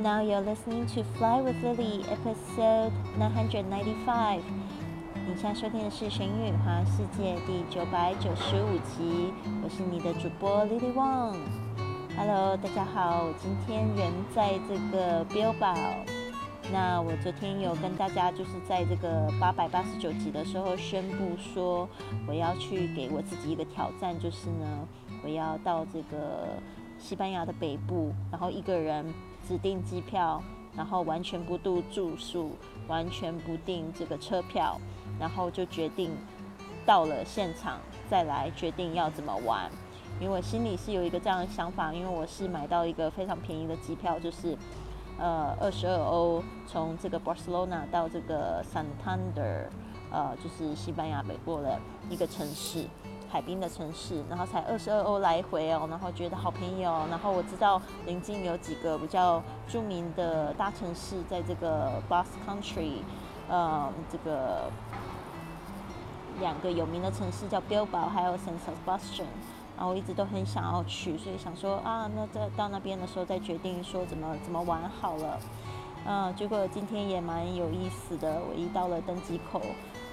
Now you're listening to Fly with Lily, episode 995. 你现在收听的是《神语华世界》第九百九十五集，我是你的主播 Lily Wang。Hello，大家好，我今天人在这个 Bilbao。那我昨天有跟大家就是在这个八百八十九集的时候宣布说，我要去给我自己一个挑战，就是呢，我要到这个西班牙的北部，然后一个人。指定机票，然后完全不度住宿，完全不订这个车票，然后就决定到了现场再来决定要怎么玩。因为我心里是有一个这样的想法，因为我是买到一个非常便宜的机票，就是呃二十二欧，从这个 Barcelona 到这个 Santander，呃就是西班牙北部的一个城市。海滨的城市，然后才二十二欧来回哦，然后觉得好便宜哦。然后我知道临近有几个比较著名的大城市，在这个 Bus Country，呃，这个两个有名的城市叫 Billbao 还有 San Sebastian。然后我一直都很想要去，所以想说啊，那在到那边的时候再决定说怎么怎么玩好了。嗯，结果今天也蛮有意思的，我一到了登机口。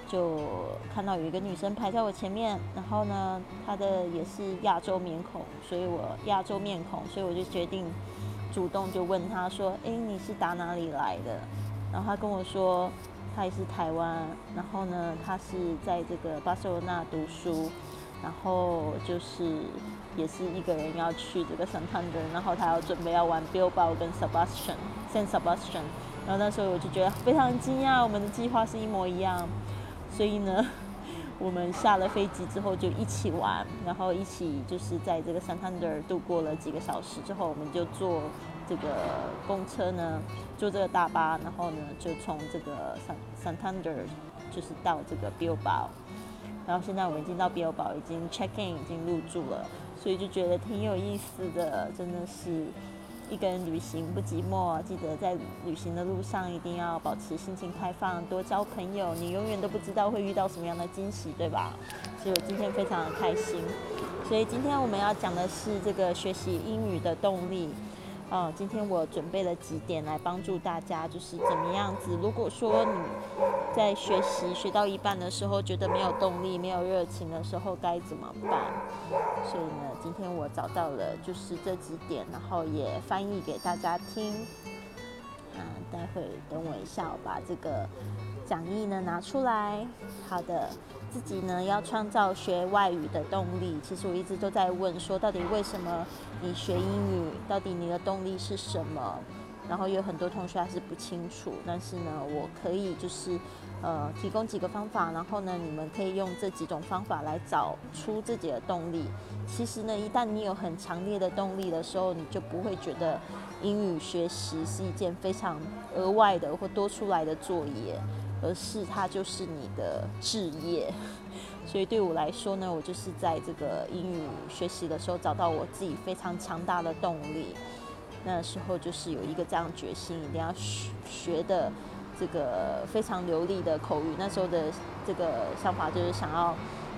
就看到有一个女生排在我前面，然后呢，她的也是亚洲面孔，所以我亚洲面孔，所以我就决定主动就问她说：“哎，你是打哪里来的？”然后她跟我说，她也是台湾，然后呢，她是在这个巴塞罗那读书，然后就是也是一个人要去这个圣坦德然后她要准备要玩 Bilbao 跟 Sebastian，San Sebastian，然后那时候我就觉得非常惊讶，我们的计划是一模一样。所以呢，我们下了飞机之后就一起玩，然后一起就是在这个 Santander 度过了几个小时之后，我们就坐这个公车呢，坐这个大巴，然后呢就从这个 Santander 就是到这个 Bilbao，然后现在我们已经到 Bilbao，已经 check in，已经入住了，所以就觉得挺有意思的，真的是。一个人旅行不寂寞，记得在旅行的路上一定要保持心情开放，多交朋友。你永远都不知道会遇到什么样的惊喜，对吧？所以我今天非常的开心。所以今天我们要讲的是这个学习英语的动力。哦，今天我准备了几点来帮助大家，就是怎么样子。如果说你在学习学到一半的时候，觉得没有动力、没有热情的时候，该怎么办？所以呢，今天我找到了就是这几点，然后也翻译给大家听。啊，待会等我一下，我把这个讲义呢拿出来。好的。自己呢要创造学外语的动力。其实我一直都在问，说到底为什么你学英语？到底你的动力是什么？然后有很多同学还是不清楚。但是呢，我可以就是呃提供几个方法，然后呢，你们可以用这几种方法来找出自己的动力。其实呢，一旦你有很强烈的动力的时候，你就不会觉得英语学习是一件非常额外的或多出来的作业。而是它就是你的置业，所以对我来说呢，我就是在这个英语学习的时候找到我自己非常强大的动力。那时候就是有一个这样决心，一定要学学的这个非常流利的口语。那时候的这个想法就是想要，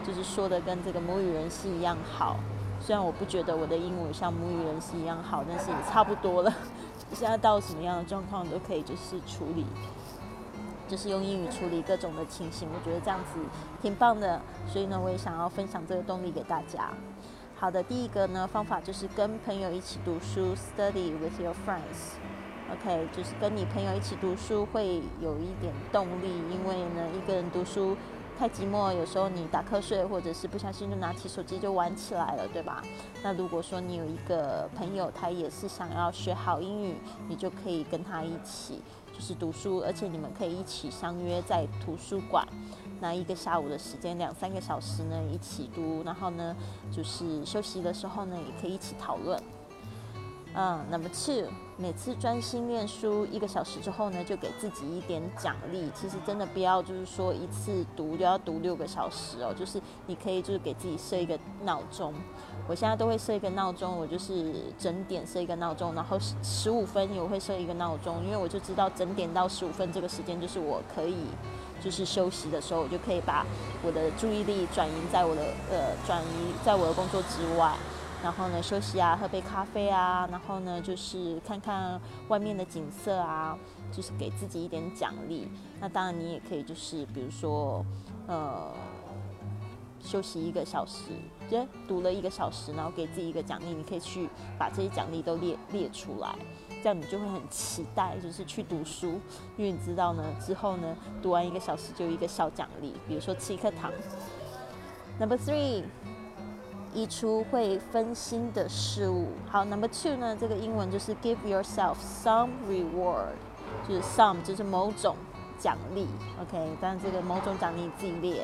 就是说的跟这个母语人士一样好。虽然我不觉得我的英语像母语人士一样好，但是也差不多了。现在到什么样的状况都可以就是处理。就是用英语处理各种的情形，我觉得这样子挺棒的，所以呢，我也想要分享这个动力给大家。好的，第一个呢方法就是跟朋友一起读书，study with your friends。OK，就是跟你朋友一起读书会有一点动力，因为呢一个人读书太寂寞，有时候你打瞌睡或者是不小心就拿起手机就玩起来了，对吧？那如果说你有一个朋友，他也是想要学好英语，你就可以跟他一起。就是读书，而且你们可以一起相约在图书馆，那一个下午的时间，两三个小时呢，一起读，然后呢，就是休息的时候呢，也可以一起讨论。嗯那么 two，每次专心练书一个小时之后呢，就给自己一点奖励。其实真的不要就是说一次读就要读六个小时哦，就是你可以就是给自己设一个闹钟。我现在都会设一个闹钟，我就是整点设一个闹钟，然后十五分也会设一个闹钟，因为我就知道整点到十五分这个时间就是我可以就是休息的时候，我就可以把我的注意力转移在我的呃转移在我的工作之外，然后呢休息啊，喝杯咖啡啊，然后呢就是看看外面的景色啊，就是给自己一点奖励。那当然你也可以就是比如说呃休息一个小时，就读了一个小时，然后给自己一个奖励，你可以去把这些奖励都列列出来。这样你就会很期待，就是去读书，因为你知道呢，之后呢，读完一个小时就有一个小奖励，比如说吃一颗糖。Number three，移出会分心的事物。好，Number two 呢，这个英文就是 give yourself some reward，就是 some 就是某种奖励，OK，但这个某种奖励你自己列。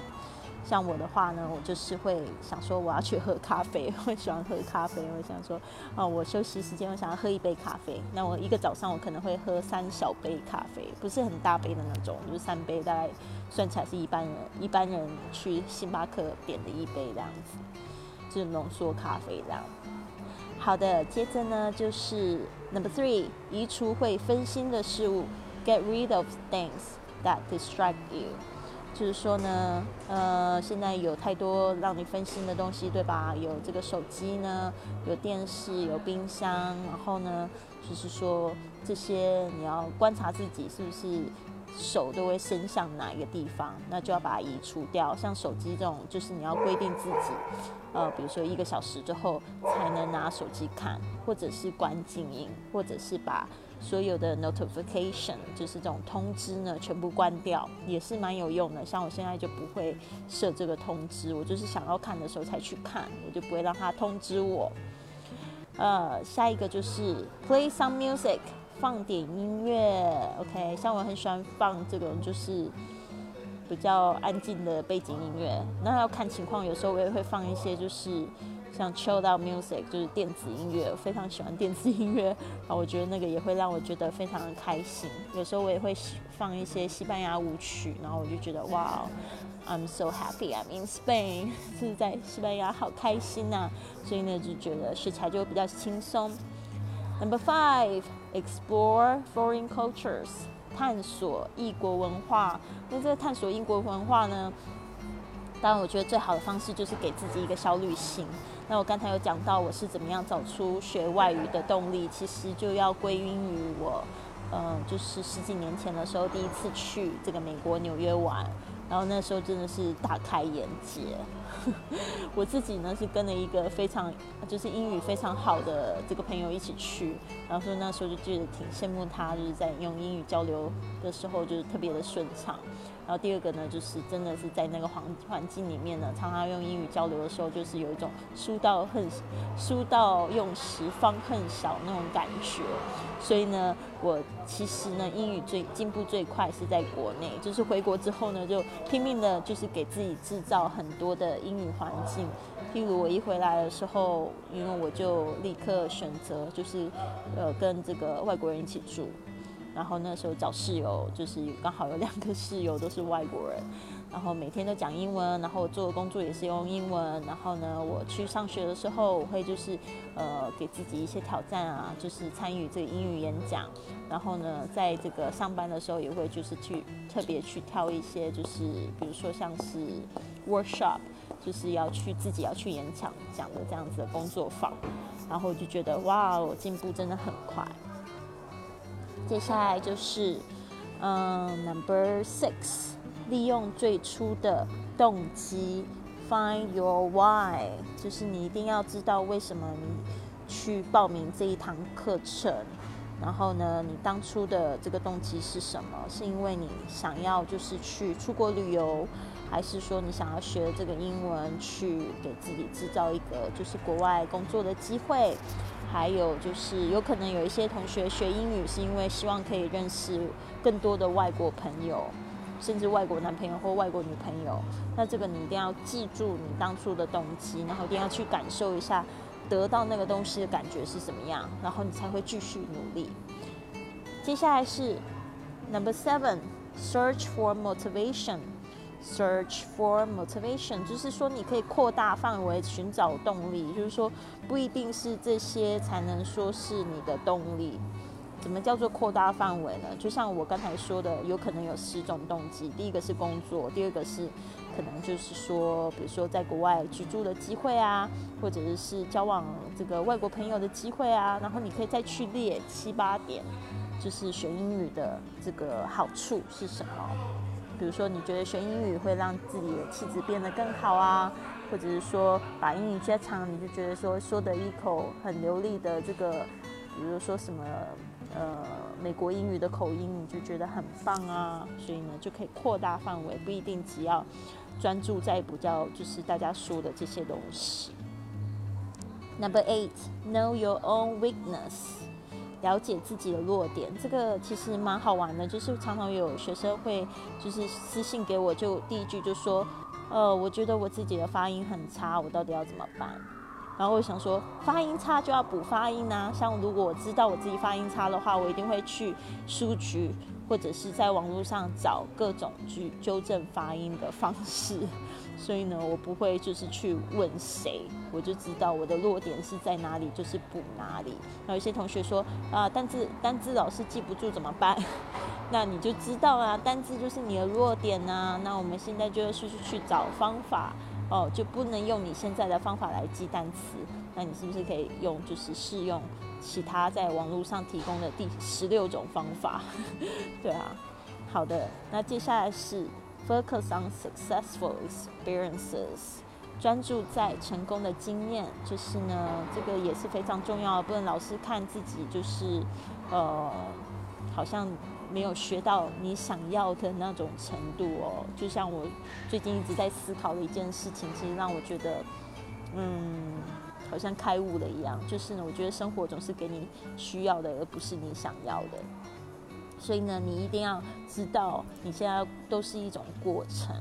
像我的话呢，我就是会想说我要去喝咖啡，我喜欢喝咖啡。我想说，哦，我休息时间我想要喝一杯咖啡。那我一个早上我可能会喝三小杯咖啡，不是很大杯的那种，就是三杯，大概算起来是一般人一般人去星巴克点的一杯这样子，是浓缩咖啡这样。好的，接着呢就是 number three，移除会分心的事物，get rid of things that distract you。就是说呢，呃，现在有太多让你分心的东西，对吧？有这个手机呢，有电视，有冰箱，然后呢，就是说这些你要观察自己是不是手都会伸向哪一个地方，那就要把它移除掉。像手机这种，就是你要规定自己，呃，比如说一个小时之后才能拿手机看，或者是关静音，或者是把。所有的 notification 就是这种通知呢，全部关掉也是蛮有用的。像我现在就不会设这个通知，我就是想要看的时候才去看，我就不会让它通知我。呃，下一个就是 play some music，放点音乐。OK，像我很喜欢放这种就是比较安静的背景音乐。那要看情况，有时候我也会放一些就是。像 chill out music 就是电子音乐，非常喜欢电子音乐啊，我觉得那个也会让我觉得非常的开心。有时候我也会放一些西班牙舞曲，然后我就觉得哇，I'm so happy I'm in Spain，就是在西班牙好开心呐，所以呢就觉得学起来就比较轻松。Number five, explore foreign cultures，探索异国文化。那这个探索异国文化呢，当然我觉得最好的方式就是给自己一个小旅行。那我刚才有讲到我是怎么样找出学外语的动力，其实就要归因于我，嗯，就是十几年前的时候第一次去这个美国纽约玩，然后那时候真的是大开眼界。我自己呢是跟了一个非常就是英语非常好的这个朋友一起去，然后说那时候就觉得挺羡慕他，就是在用英语交流的时候就是特别的顺畅。然后第二个呢，就是真的是在那个环环境里面呢，常常用英语交流的时候，就是有一种书到恨书到用时方恨少那种感觉。所以呢，我其实呢，英语最进步最快是在国内，就是回国之后呢，就拼命的，就是给自己制造很多的英语环境。譬如我一回来的时候，因为我就立刻选择，就是呃，跟这个外国人一起住。然后那时候找室友，就是刚好有两个室友都是外国人，然后每天都讲英文，然后我做的工作也是用英文。然后呢，我去上学的时候，我会就是呃给自己一些挑战啊，就是参与这个英语演讲。然后呢，在这个上班的时候，也会就是去特别去挑一些，就是比如说像是 workshop，就是要去自己要去演讲讲的这样子的工作坊。然后我就觉得哇，我进步真的很快。接下来就是，嗯，Number Six，利用最初的动机，Find your why，就是你一定要知道为什么你去报名这一堂课程。然后呢，你当初的这个动机是什么？是因为你想要就是去出国旅游，还是说你想要学这个英文去给自己制造一个就是国外工作的机会？还有就是，有可能有一些同学学英语是因为希望可以认识更多的外国朋友，甚至外国男朋友或外国女朋友。那这个你一定要记住你当初的动机，然后一定要去感受一下得到那个东西的感觉是怎么样，然后你才会继续努力。接下来是 Number Seven，Search for motivation。Search for motivation，就是说你可以扩大范围寻找动力，就是说不一定是这些才能说是你的动力。怎么叫做扩大范围呢？就像我刚才说的，有可能有十种动机。第一个是工作，第二个是可能就是说，比如说在国外居住的机会啊，或者是交往这个外国朋友的机会啊。然后你可以再去列七八点，就是学英语的这个好处是什么？比如说你觉得学英语会让自己的气质变得更好啊，或者是说把英语加强，你就觉得说说的一口很流利的这个，比如说什么。呃，美国英语的口音你就觉得很棒啊，所以呢就可以扩大范围，不一定只要专注在比较就是大家说的这些东西。Number eight, know your own weakness，了解自己的弱点，这个其实蛮好玩的，就是常常有学生会就是私信给我，就第一句就说，呃，我觉得我自己的发音很差，我到底要怎么办？然后我想说，发音差就要补发音啊。像如果我知道我自己发音差的话，我一定会去书局或者是在网络上找各种去纠正发音的方式。所以呢，我不会就是去问谁，我就知道我的弱点是在哪里，就是补哪里。然后有些同学说啊，单字单字老师记不住怎么办？那你就知道啊，单字就是你的弱点呐。那我们现在就是去找方法。哦，就不能用你现在的方法来记单词，那你是不是可以用就是试用其他在网络上提供的第十六种方法？对啊，好的，那接下来是 focus on successful experiences，专注在成功的经验，就是呢，这个也是非常重要，不能老是看自己就是呃，好像。没有学到你想要的那种程度哦，就像我最近一直在思考的一件事情，其实让我觉得，嗯，好像开悟了一样。就是呢，我觉得生活总是给你需要的，而不是你想要的。所以呢，你一定要知道，你现在都是一种过程。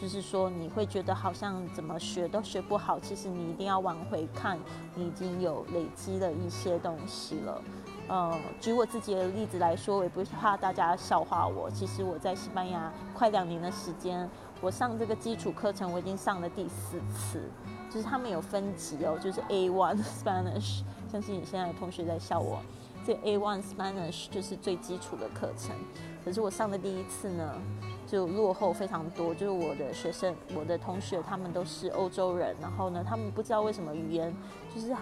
就是说，你会觉得好像怎么学都学不好，其实你一定要往回看，你已经有累积了一些东西了。呃，举我自己的例子来说，我也不怕大家笑话我。其实我在西班牙快两年的时间，我上这个基础课程我已经上了第四次，就是他们有分级哦，就是 A one Spanish。相信你现在的同学在笑我，这 A one Spanish 就是最基础的课程。可是我上的第一次呢，就落后非常多。就是我的学生，我的同学，他们都是欧洲人，然后呢，他们不知道为什么语言就是。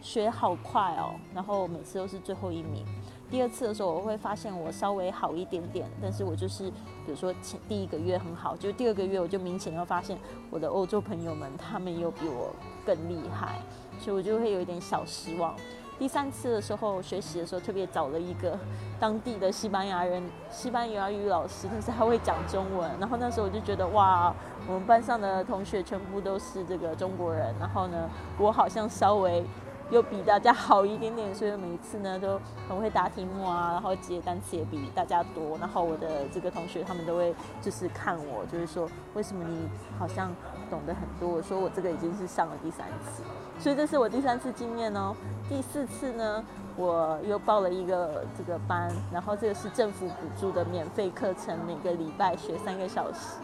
学好快哦，然后每次都是最后一名。第二次的时候，我会发现我稍微好一点点，但是我就是比如说前第一个月很好，就第二个月我就明显要发现我的欧洲朋友们他们又比我更厉害，所以我就会有一点小失望。第三次的时候学习的时候，特别找了一个当地的西班牙人，西班牙语老师，但是他会讲中文。然后那时候我就觉得哇，我们班上的同学全部都是这个中国人，然后呢，我好像稍微。又比大家好一点点，所以每一次呢都很会答题目啊，然后记单词也比大家多。然后我的这个同学他们都会就是看我，就是说为什么你好像懂得很多？我说我这个已经是上了第三次，所以这是我第三次经验哦。第四次呢，我又报了一个这个班，然后这个是政府补助的免费课程，每个礼拜学三个小时。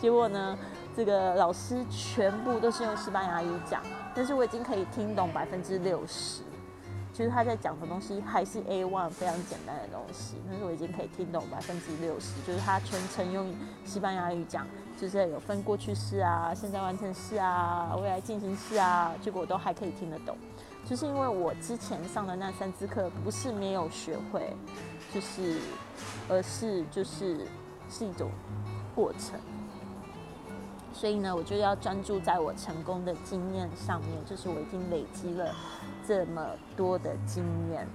结果呢，这个老师全部都是用西班牙语讲。但是我已经可以听懂百分之六十，就是他在讲的东西还是 A one 非常简单的东西，但是我已经可以听懂百分之六十，就是他全程用西班牙语讲，就是有分过去式啊、现在完成式啊、未来进行式啊，结果我都还可以听得懂，就是因为我之前上的那三次课不是没有学会，就是而是就是是一种过程。所以呢，我就要专注在我成功的经验上面，就是我已经累积了这么多的经验，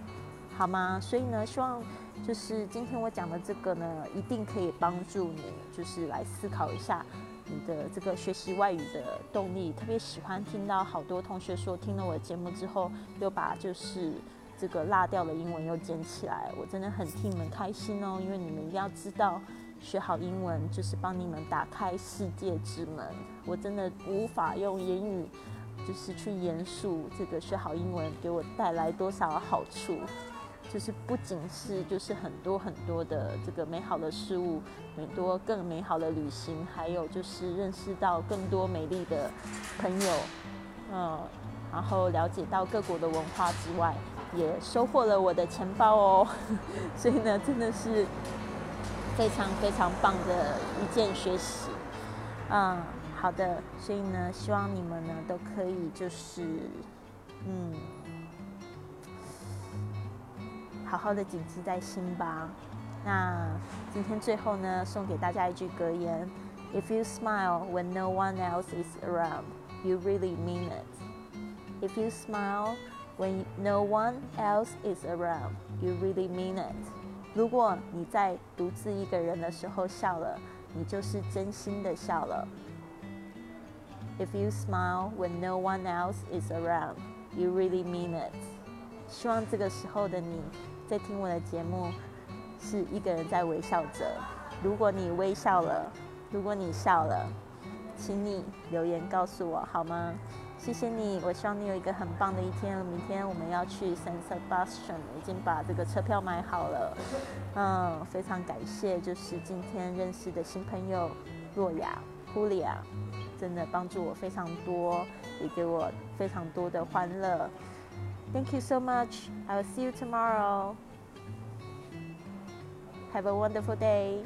好吗？所以呢，希望就是今天我讲的这个呢，一定可以帮助你，就是来思考一下你的这个学习外语的动力。特别喜欢听到好多同学说，听了我的节目之后，又把就是这个落掉的英文又捡起来，我真的很替你们开心哦，因为你们一定要知道。学好英文就是帮你们打开世界之门。我真的无法用言语，就是去言述这个学好英文给我带来多少好处。就是不仅是就是很多很多的这个美好的事物，很多更美好的旅行，还有就是认识到更多美丽的朋友，嗯，然后了解到各国的文化之外，也收获了我的钱包哦。所以呢，真的是非常非常棒的一件学习。嗯，好的。所以呢，希望你们呢都可以就是嗯，好好的谨记在心吧。那今天最后呢，送给大家一句格言：If you smile when no one else is around, you really mean it. If you smile when no one else is around, you really mean it. 如果你在独自一个人的时候笑了，你就是真心的笑了。If you smile when no one else is around, you really mean it. 希望这个时候的你在听我的节目。是一个人在微笑着。如果你微笑了，如果你笑了，请你留言告诉我好吗？谢谢你，我希望你有一个很棒的一天。明天我们要去 San Sebastian，已经把这个车票买好了。嗯，非常感谢，就是今天认识的新朋友若雅、h u l i a 真的帮助我非常多，也给我非常多的欢乐。Thank you so much. I will see you tomorrow. Have a wonderful day.